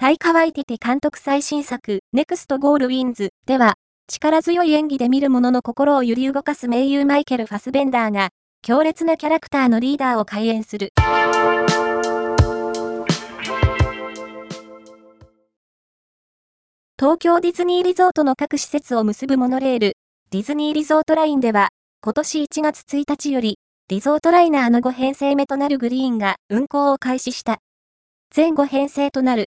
タイカワイティテ監督最新作、ネクストゴールウィンズでは、力強い演技で見る者の心を揺り動かす名優マイケル・ファスベンダーが、強烈なキャラクターのリーダーを怪演する。東京ディズニーリゾートの各施設を結ぶモノレール、ディズニーリゾートラインでは、今年1月1日より、リゾートライナーの5編成目となるグリーンが運行を開始した。全5編成となる。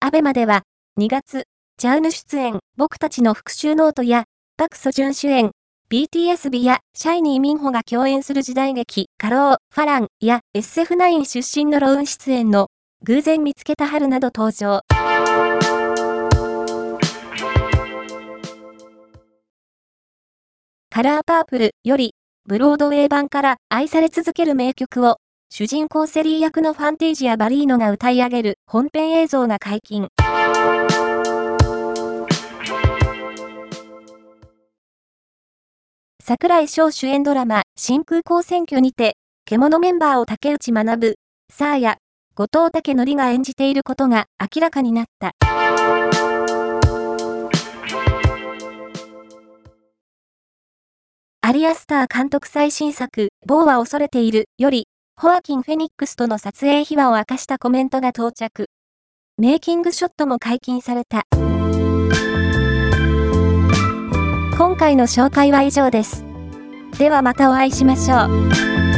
ABEMA では、2月、チャウヌ出演、僕たちの復讐ノートや、パクソジュン主演、BTS ビやシャイニーミンホが共演する時代劇、カロー、ファランや SF9 出身のローン出演の、偶然見つけた春など登場。カラーパープルより、ブロードウェイ版から愛され続ける名曲を、主人公セリー役のファンテージやバリーノが歌い上げる本編映像が解禁。桜井翔主演ドラマ、新空港選挙にて、獣メンバーを竹内学、サーヤ、後藤武則が演じていることが明らかになった。リアスター監督最新作、某は恐れている、より、ホアキン・フェニックスとの撮影秘話を明かしたコメントが到着。メイキングショットも解禁された。今回の紹介は以上です。ではまたお会いしましょう。